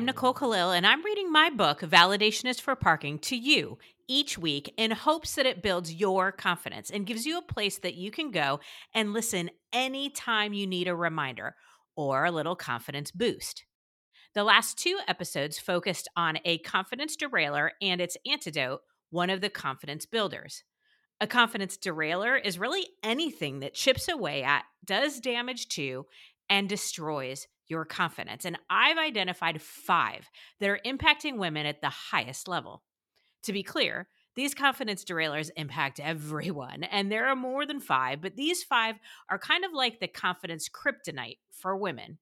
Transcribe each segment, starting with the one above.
I'm Nicole Kalil, and I'm reading my book, Validation is for Parking, to you each week in hopes that it builds your confidence and gives you a place that you can go and listen anytime you need a reminder or a little confidence boost. The last two episodes focused on a confidence derailer and its antidote, one of the confidence builders. A confidence derailer is really anything that chips away at, does damage to, and destroys your confidence. And I've identified five that are impacting women at the highest level. To be clear, these confidence derailers impact everyone, and there are more than five, but these five are kind of like the confidence kryptonite for women.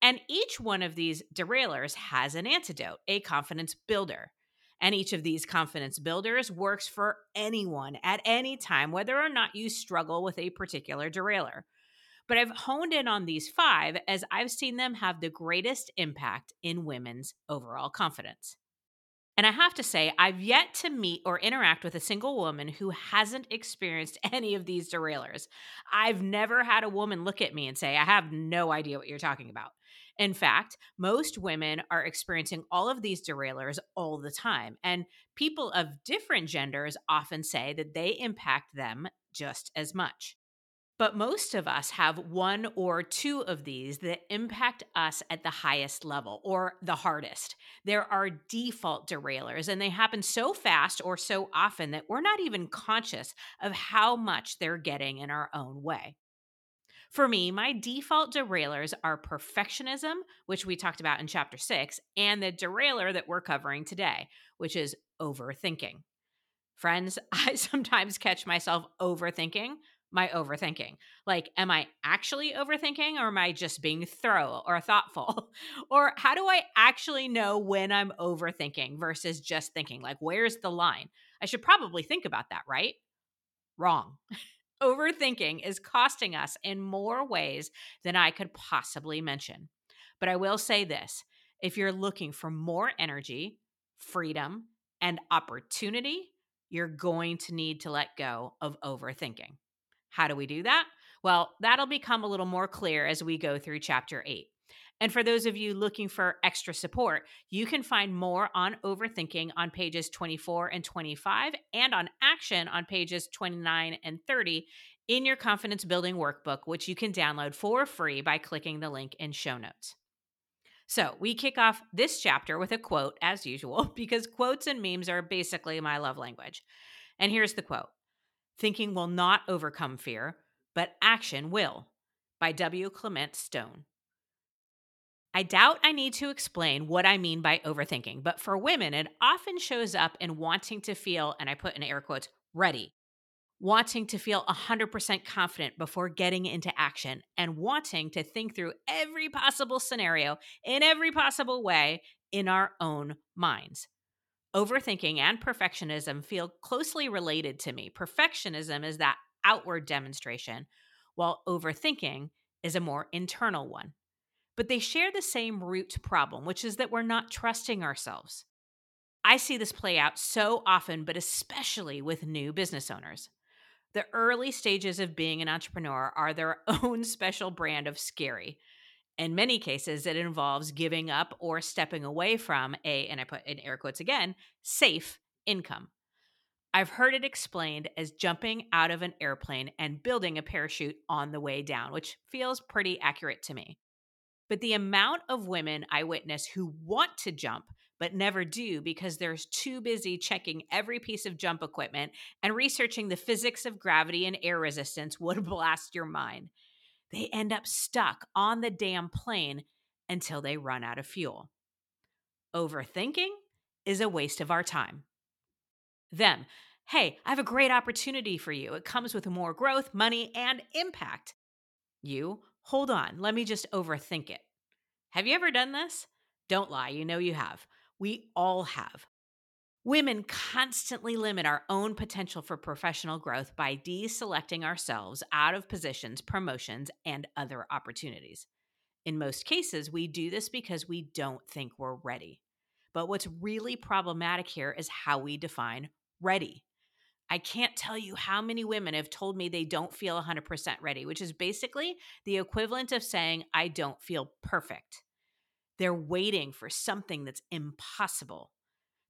And each one of these derailers has an antidote, a confidence builder. And each of these confidence builders works for anyone at any time, whether or not you struggle with a particular derailer. But I've honed in on these five as I've seen them have the greatest impact in women's overall confidence. And I have to say, I've yet to meet or interact with a single woman who hasn't experienced any of these derailers. I've never had a woman look at me and say, I have no idea what you're talking about. In fact, most women are experiencing all of these derailers all the time. And people of different genders often say that they impact them just as much. But most of us have one or two of these that impact us at the highest level or the hardest. There are default derailers, and they happen so fast or so often that we're not even conscious of how much they're getting in our own way. For me, my default derailers are perfectionism, which we talked about in chapter six, and the derailer that we're covering today, which is overthinking. Friends, I sometimes catch myself overthinking my overthinking. Like, am I actually overthinking or am I just being thorough or thoughtful? or how do I actually know when I'm overthinking versus just thinking? Like, where's the line? I should probably think about that, right? Wrong. Overthinking is costing us in more ways than I could possibly mention. But I will say this if you're looking for more energy, freedom, and opportunity, you're going to need to let go of overthinking. How do we do that? Well, that'll become a little more clear as we go through chapter eight. And for those of you looking for extra support, you can find more on overthinking on pages 24 and 25 and on action on pages 29 and 30 in your confidence building workbook, which you can download for free by clicking the link in show notes. So, we kick off this chapter with a quote, as usual, because quotes and memes are basically my love language. And here's the quote Thinking will not overcome fear, but action will, by W. Clement Stone. I doubt I need to explain what I mean by overthinking, but for women, it often shows up in wanting to feel, and I put in air quotes, ready, wanting to feel 100% confident before getting into action, and wanting to think through every possible scenario in every possible way in our own minds. Overthinking and perfectionism feel closely related to me. Perfectionism is that outward demonstration, while overthinking is a more internal one. But they share the same root problem, which is that we're not trusting ourselves. I see this play out so often, but especially with new business owners. The early stages of being an entrepreneur are their own special brand of scary. In many cases, it involves giving up or stepping away from a, and I put in air quotes again, safe income. I've heard it explained as jumping out of an airplane and building a parachute on the way down, which feels pretty accurate to me. But the amount of women I witness who want to jump but never do because they're too busy checking every piece of jump equipment and researching the physics of gravity and air resistance would blast your mind they end up stuck on the damn plane until they run out of fuel. Overthinking is a waste of our time. Them, hey, I have a great opportunity for you. It comes with more growth, money, and impact. You, hold on, let me just overthink it. Have you ever done this? Don't lie, you know you have. We all have. Women constantly limit our own potential for professional growth by deselecting ourselves out of positions, promotions, and other opportunities. In most cases, we do this because we don't think we're ready. But what's really problematic here is how we define ready. I can't tell you how many women have told me they don't feel 100% ready, which is basically the equivalent of saying, I don't feel perfect. They're waiting for something that's impossible.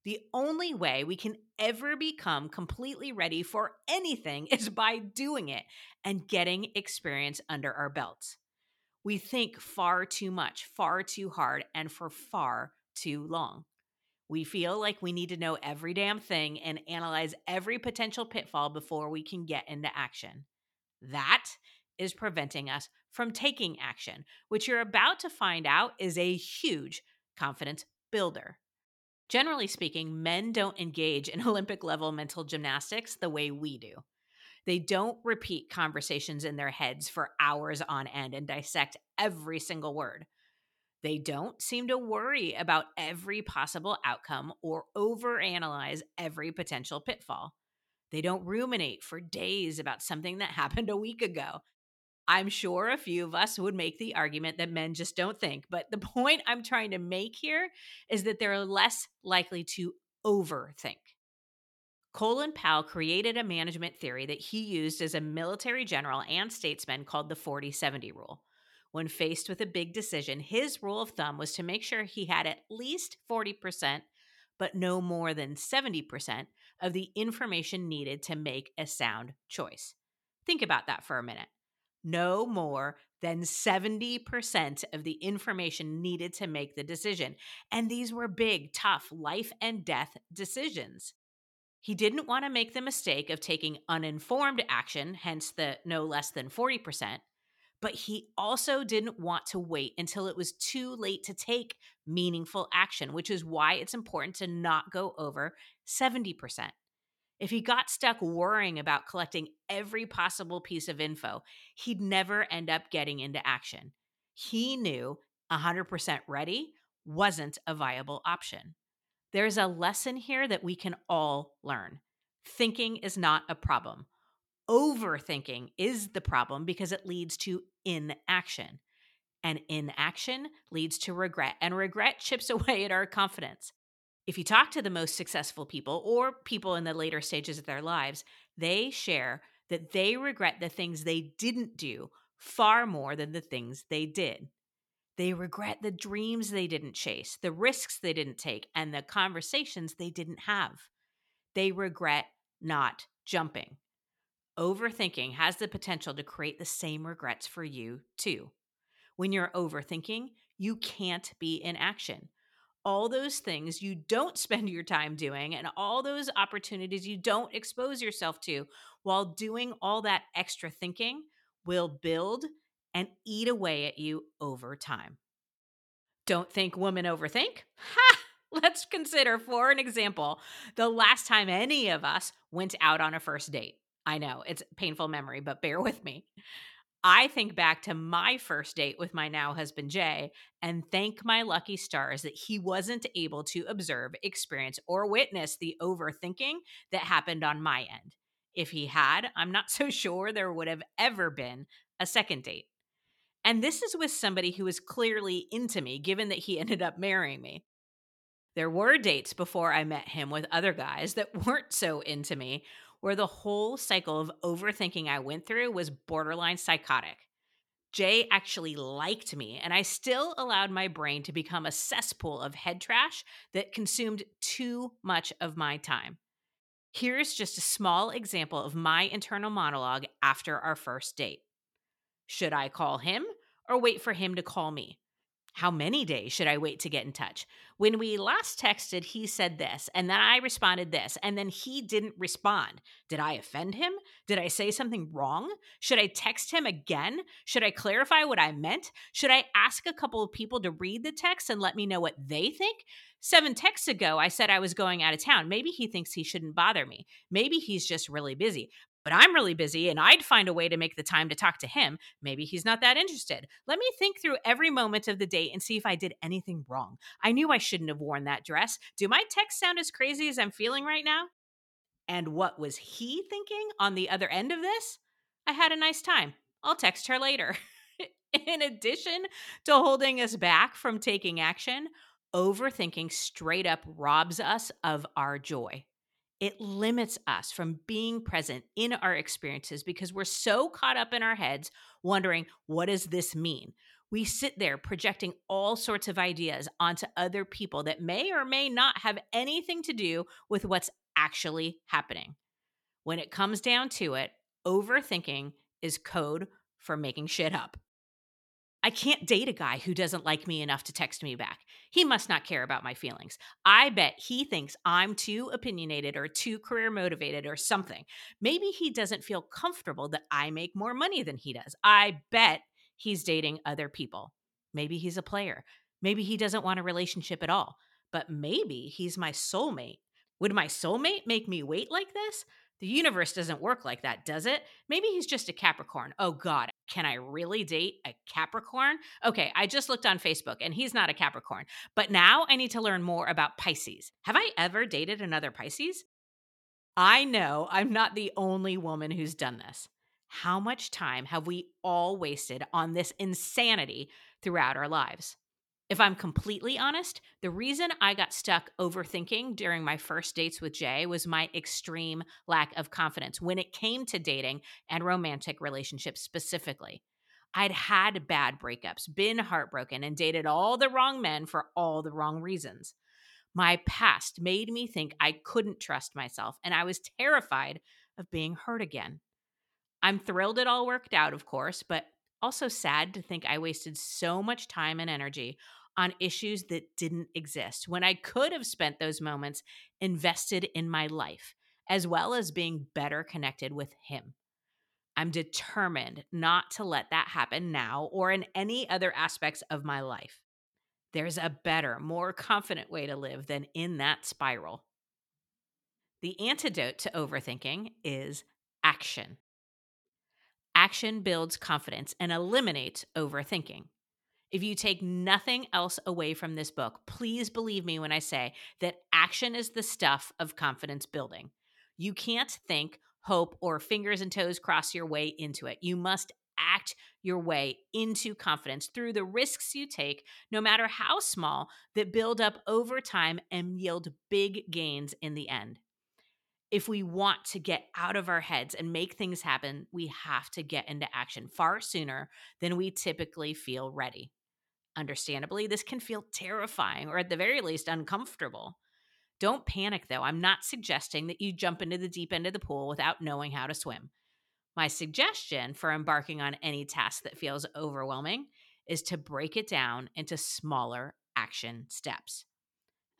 The only way we can ever become completely ready for anything is by doing it and getting experience under our belts. We think far too much, far too hard, and for far too long. We feel like we need to know every damn thing and analyze every potential pitfall before we can get into action. That is preventing us from taking action, which you're about to find out is a huge confidence builder. Generally speaking, men don't engage in Olympic level mental gymnastics the way we do. They don't repeat conversations in their heads for hours on end and dissect every single word. They don't seem to worry about every possible outcome or overanalyze every potential pitfall. They don't ruminate for days about something that happened a week ago. I'm sure a few of us would make the argument that men just don't think, but the point I'm trying to make here is that they're less likely to overthink. Colin Powell created a management theory that he used as a military general and statesman called the 40 70 rule. When faced with a big decision, his rule of thumb was to make sure he had at least 40%, but no more than 70% of the information needed to make a sound choice. Think about that for a minute. No more than 70% of the information needed to make the decision. And these were big, tough life and death decisions. He didn't want to make the mistake of taking uninformed action, hence the no less than 40%, but he also didn't want to wait until it was too late to take meaningful action, which is why it's important to not go over 70%. If he got stuck worrying about collecting every possible piece of info, he'd never end up getting into action. He knew 100% ready wasn't a viable option. There's a lesson here that we can all learn. Thinking is not a problem. Overthinking is the problem because it leads to inaction. And inaction leads to regret, and regret chips away at our confidence. If you talk to the most successful people or people in the later stages of their lives, they share that they regret the things they didn't do far more than the things they did. They regret the dreams they didn't chase, the risks they didn't take, and the conversations they didn't have. They regret not jumping. Overthinking has the potential to create the same regrets for you, too. When you're overthinking, you can't be in action. All those things you don't spend your time doing, and all those opportunities you don't expose yourself to while doing all that extra thinking will build and eat away at you over time. Don't think women overthink? Ha! Let's consider, for an example, the last time any of us went out on a first date. I know it's painful memory, but bear with me. I think back to my first date with my now husband, Jay, and thank my lucky stars that he wasn't able to observe, experience, or witness the overthinking that happened on my end. If he had, I'm not so sure there would have ever been a second date. And this is with somebody who was clearly into me, given that he ended up marrying me. There were dates before I met him with other guys that weren't so into me, where the whole cycle of overthinking I went through was borderline psychotic. Jay actually liked me, and I still allowed my brain to become a cesspool of head trash that consumed too much of my time. Here's just a small example of my internal monologue after our first date. Should I call him or wait for him to call me? How many days should I wait to get in touch? When we last texted, he said this, and then I responded this, and then he didn't respond. Did I offend him? Did I say something wrong? Should I text him again? Should I clarify what I meant? Should I ask a couple of people to read the text and let me know what they think? Seven texts ago, I said I was going out of town. Maybe he thinks he shouldn't bother me. Maybe he's just really busy but I'm really busy and I'd find a way to make the time to talk to him. Maybe he's not that interested. Let me think through every moment of the date and see if I did anything wrong. I knew I shouldn't have worn that dress. Do my texts sound as crazy as I'm feeling right now? And what was he thinking on the other end of this? I had a nice time. I'll text her later. In addition to holding us back from taking action, overthinking straight up robs us of our joy it limits us from being present in our experiences because we're so caught up in our heads wondering, what does this mean? We sit there projecting all sorts of ideas onto other people that may or may not have anything to do with what's actually happening. When it comes down to it, overthinking is code for making shit up. I can't date a guy who doesn't like me enough to text me back. He must not care about my feelings. I bet he thinks I'm too opinionated or too career motivated or something. Maybe he doesn't feel comfortable that I make more money than he does. I bet he's dating other people. Maybe he's a player. Maybe he doesn't want a relationship at all. But maybe he's my soulmate. Would my soulmate make me wait like this? The universe doesn't work like that, does it? Maybe he's just a Capricorn. Oh, God, can I really date a Capricorn? Okay, I just looked on Facebook and he's not a Capricorn. But now I need to learn more about Pisces. Have I ever dated another Pisces? I know I'm not the only woman who's done this. How much time have we all wasted on this insanity throughout our lives? If I'm completely honest, the reason I got stuck overthinking during my first dates with Jay was my extreme lack of confidence when it came to dating and romantic relationships specifically. I'd had bad breakups, been heartbroken, and dated all the wrong men for all the wrong reasons. My past made me think I couldn't trust myself, and I was terrified of being hurt again. I'm thrilled it all worked out, of course, but also sad to think I wasted so much time and energy on issues that didn't exist when I could have spent those moments invested in my life, as well as being better connected with Him. I'm determined not to let that happen now or in any other aspects of my life. There's a better, more confident way to live than in that spiral. The antidote to overthinking is action. Action builds confidence and eliminates overthinking. If you take nothing else away from this book, please believe me when I say that action is the stuff of confidence building. You can't think, hope, or fingers and toes cross your way into it. You must act your way into confidence through the risks you take, no matter how small, that build up over time and yield big gains in the end. If we want to get out of our heads and make things happen, we have to get into action far sooner than we typically feel ready. Understandably, this can feel terrifying or at the very least uncomfortable. Don't panic though. I'm not suggesting that you jump into the deep end of the pool without knowing how to swim. My suggestion for embarking on any task that feels overwhelming is to break it down into smaller action steps.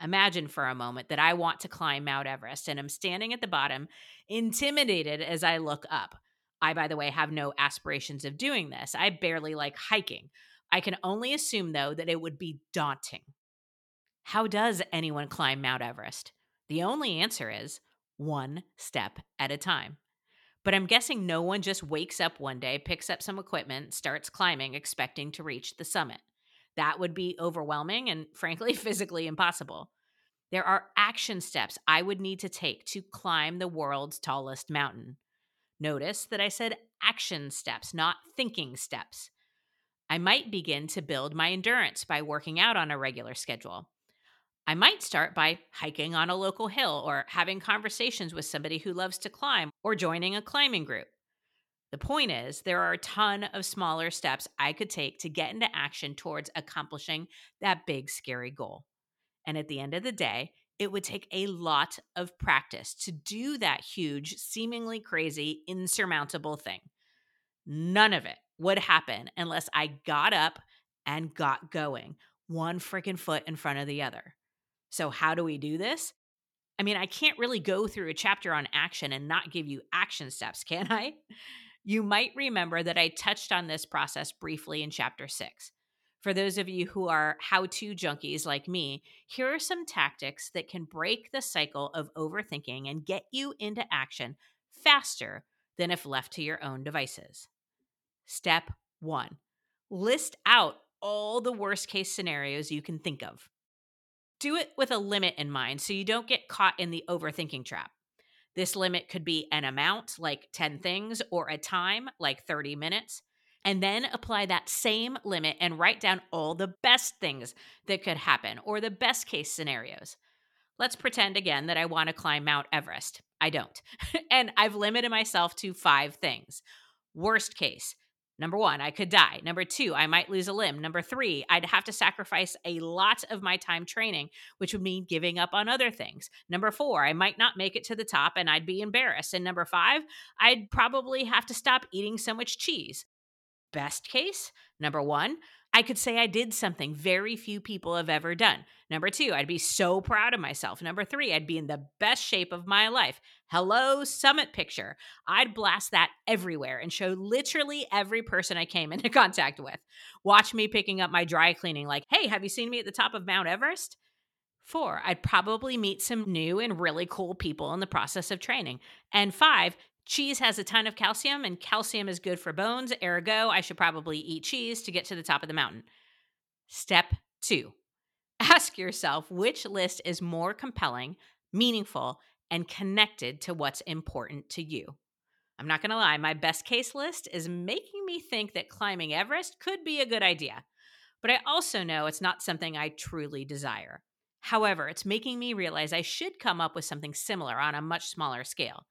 Imagine for a moment that I want to climb Mount Everest and I'm standing at the bottom, intimidated as I look up. I, by the way, have no aspirations of doing this. I barely like hiking. I can only assume, though, that it would be daunting. How does anyone climb Mount Everest? The only answer is one step at a time. But I'm guessing no one just wakes up one day, picks up some equipment, starts climbing, expecting to reach the summit. That would be overwhelming and, frankly, physically impossible. There are action steps I would need to take to climb the world's tallest mountain. Notice that I said action steps, not thinking steps. I might begin to build my endurance by working out on a regular schedule. I might start by hiking on a local hill or having conversations with somebody who loves to climb or joining a climbing group. The point is, there are a ton of smaller steps I could take to get into action towards accomplishing that big, scary goal. And at the end of the day, it would take a lot of practice to do that huge, seemingly crazy, insurmountable thing. None of it would happen unless I got up and got going, one freaking foot in front of the other. So, how do we do this? I mean, I can't really go through a chapter on action and not give you action steps, can I? You might remember that I touched on this process briefly in chapter six. For those of you who are how to junkies like me, here are some tactics that can break the cycle of overthinking and get you into action faster than if left to your own devices. Step one list out all the worst case scenarios you can think of. Do it with a limit in mind so you don't get caught in the overthinking trap. This limit could be an amount, like 10 things, or a time, like 30 minutes. And then apply that same limit and write down all the best things that could happen or the best case scenarios. Let's pretend again that I want to climb Mount Everest. I don't. and I've limited myself to five things. Worst case, Number one, I could die. Number two, I might lose a limb. Number three, I'd have to sacrifice a lot of my time training, which would mean giving up on other things. Number four, I might not make it to the top and I'd be embarrassed. And number five, I'd probably have to stop eating so much cheese. Best case, number one, I could say I did something very few people have ever done. Number two, I'd be so proud of myself. Number three, I'd be in the best shape of my life. Hello, summit picture. I'd blast that everywhere and show literally every person I came into contact with. Watch me picking up my dry cleaning, like, hey, have you seen me at the top of Mount Everest? Four, I'd probably meet some new and really cool people in the process of training. And five, Cheese has a ton of calcium, and calcium is good for bones. Ergo, I should probably eat cheese to get to the top of the mountain. Step two ask yourself which list is more compelling, meaningful, and connected to what's important to you. I'm not going to lie, my best case list is making me think that climbing Everest could be a good idea. But I also know it's not something I truly desire. However, it's making me realize I should come up with something similar on a much smaller scale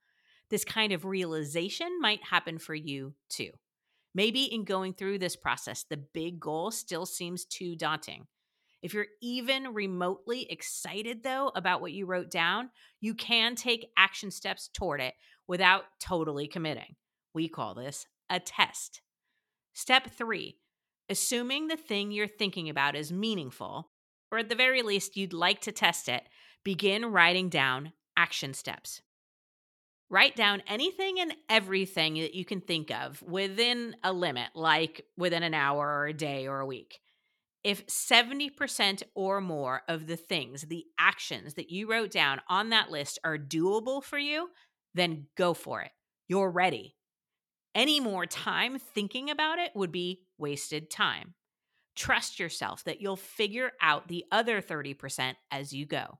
this kind of realization might happen for you too. Maybe in going through this process, the big goal still seems too daunting. If you're even remotely excited, though, about what you wrote down, you can take action steps toward it without totally committing. We call this a test. Step three assuming the thing you're thinking about is meaningful, or at the very least, you'd like to test it, begin writing down action steps. Write down anything and everything that you can think of within a limit, like within an hour or a day or a week. If 70% or more of the things, the actions that you wrote down on that list are doable for you, then go for it. You're ready. Any more time thinking about it would be wasted time. Trust yourself that you'll figure out the other 30% as you go.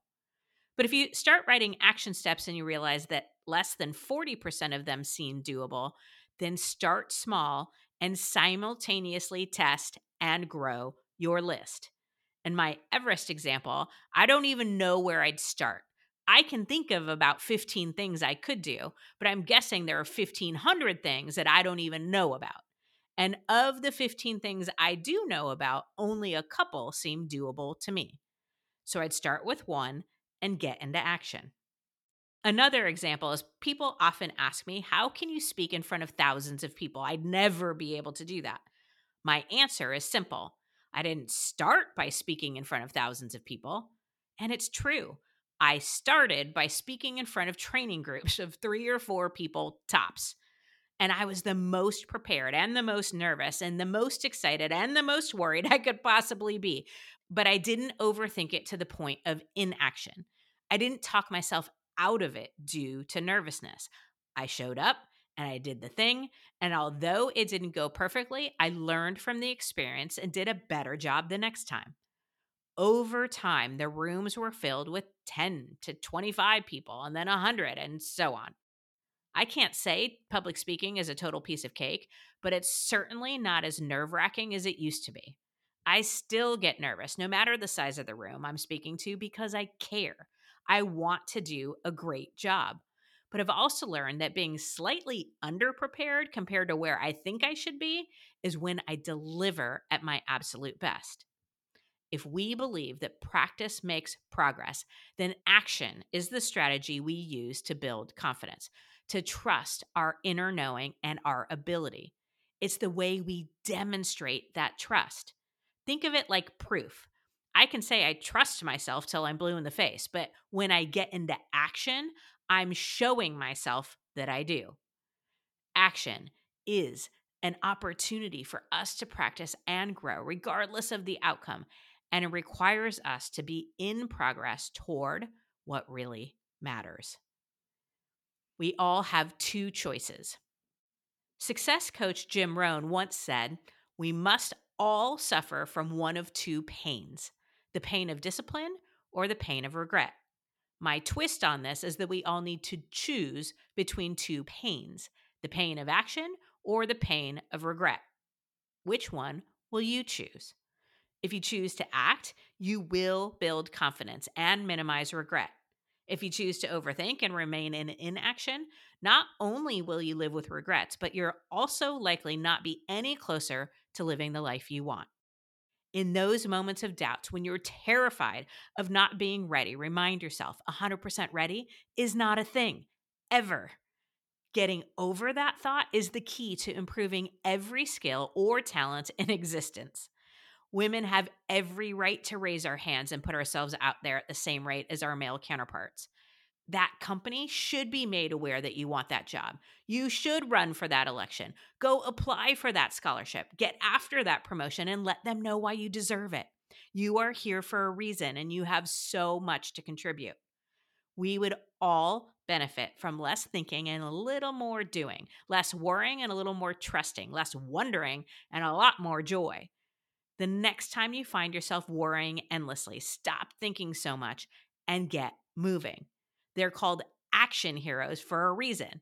But if you start writing action steps and you realize that less than 40% of them seem doable, then start small and simultaneously test and grow your list. In my Everest example, I don't even know where I'd start. I can think of about 15 things I could do, but I'm guessing there are 1,500 things that I don't even know about. And of the 15 things I do know about, only a couple seem doable to me. So I'd start with one and get into action. Another example is people often ask me, How can you speak in front of thousands of people? I'd never be able to do that. My answer is simple I didn't start by speaking in front of thousands of people. And it's true. I started by speaking in front of training groups of three or four people tops. And I was the most prepared and the most nervous and the most excited and the most worried I could possibly be. But I didn't overthink it to the point of inaction. I didn't talk myself out of it due to nervousness. I showed up and I did the thing. And although it didn't go perfectly, I learned from the experience and did a better job the next time. Over time, the rooms were filled with 10 to 25 people and then 100 and so on. I can't say public speaking is a total piece of cake, but it's certainly not as nerve wracking as it used to be. I still get nervous, no matter the size of the room I'm speaking to, because I care. I want to do a great job. But I've also learned that being slightly underprepared compared to where I think I should be is when I deliver at my absolute best. If we believe that practice makes progress, then action is the strategy we use to build confidence, to trust our inner knowing and our ability. It's the way we demonstrate that trust. Think of it like proof. I can say I trust myself till I'm blue in the face, but when I get into action, I'm showing myself that I do. Action is an opportunity for us to practice and grow, regardless of the outcome. And it requires us to be in progress toward what really matters. We all have two choices. Success coach Jim Rohn once said, We must all suffer from one of two pains the pain of discipline or the pain of regret. My twist on this is that we all need to choose between two pains the pain of action or the pain of regret. Which one will you choose? If you choose to act, you will build confidence and minimize regret. If you choose to overthink and remain in inaction, not only will you live with regrets, but you're also likely not be any closer to living the life you want. In those moments of doubt, when you're terrified of not being ready, remind yourself 100% ready is not a thing, ever. Getting over that thought is the key to improving every skill or talent in existence. Women have every right to raise our hands and put ourselves out there at the same rate as our male counterparts. That company should be made aware that you want that job. You should run for that election. Go apply for that scholarship. Get after that promotion and let them know why you deserve it. You are here for a reason and you have so much to contribute. We would all benefit from less thinking and a little more doing, less worrying and a little more trusting, less wondering and a lot more joy. The next time you find yourself worrying endlessly, stop thinking so much and get moving. They're called action heroes for a reason.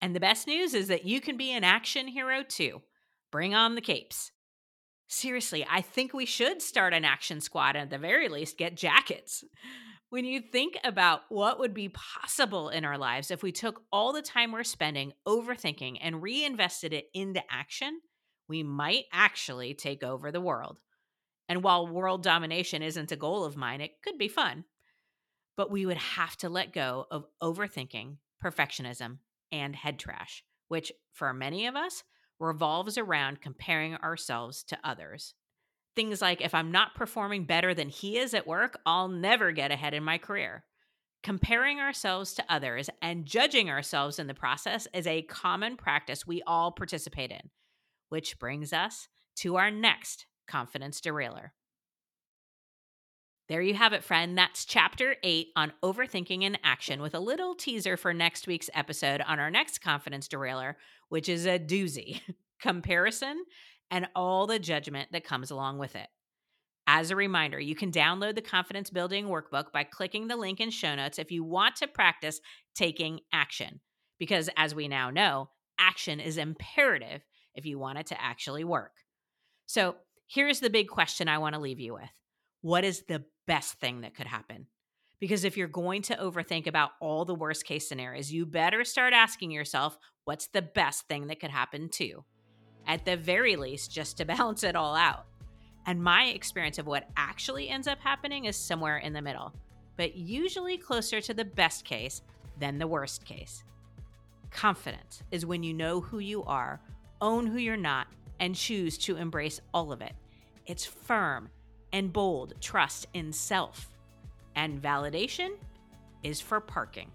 And the best news is that you can be an action hero too. Bring on the capes. Seriously, I think we should start an action squad and at the very least get jackets. When you think about what would be possible in our lives if we took all the time we're spending overthinking and reinvested it into action, we might actually take over the world. And while world domination isn't a goal of mine, it could be fun. But we would have to let go of overthinking, perfectionism, and head trash, which for many of us revolves around comparing ourselves to others. Things like if I'm not performing better than he is at work, I'll never get ahead in my career. Comparing ourselves to others and judging ourselves in the process is a common practice we all participate in which brings us to our next confidence derailer. There you have it, friend. That's chapter eight on overthinking and action, with a little teaser for next week's episode on our next confidence derailer, which is a doozy comparison and all the judgment that comes along with it. As a reminder, you can download the confidence building workbook by clicking the link in show notes if you want to practice taking action. Because as we now know, action is imperative if you want it to actually work. So here's the big question I want to leave you with What is the best thing that could happen? Because if you're going to overthink about all the worst case scenarios, you better start asking yourself, what's the best thing that could happen too? At the very least, just to balance it all out. And my experience of what actually ends up happening is somewhere in the middle, but usually closer to the best case than the worst case. Confidence is when you know who you are, own who you're not, and choose to embrace all of it. It's firm and bold trust in self. And validation is for parking.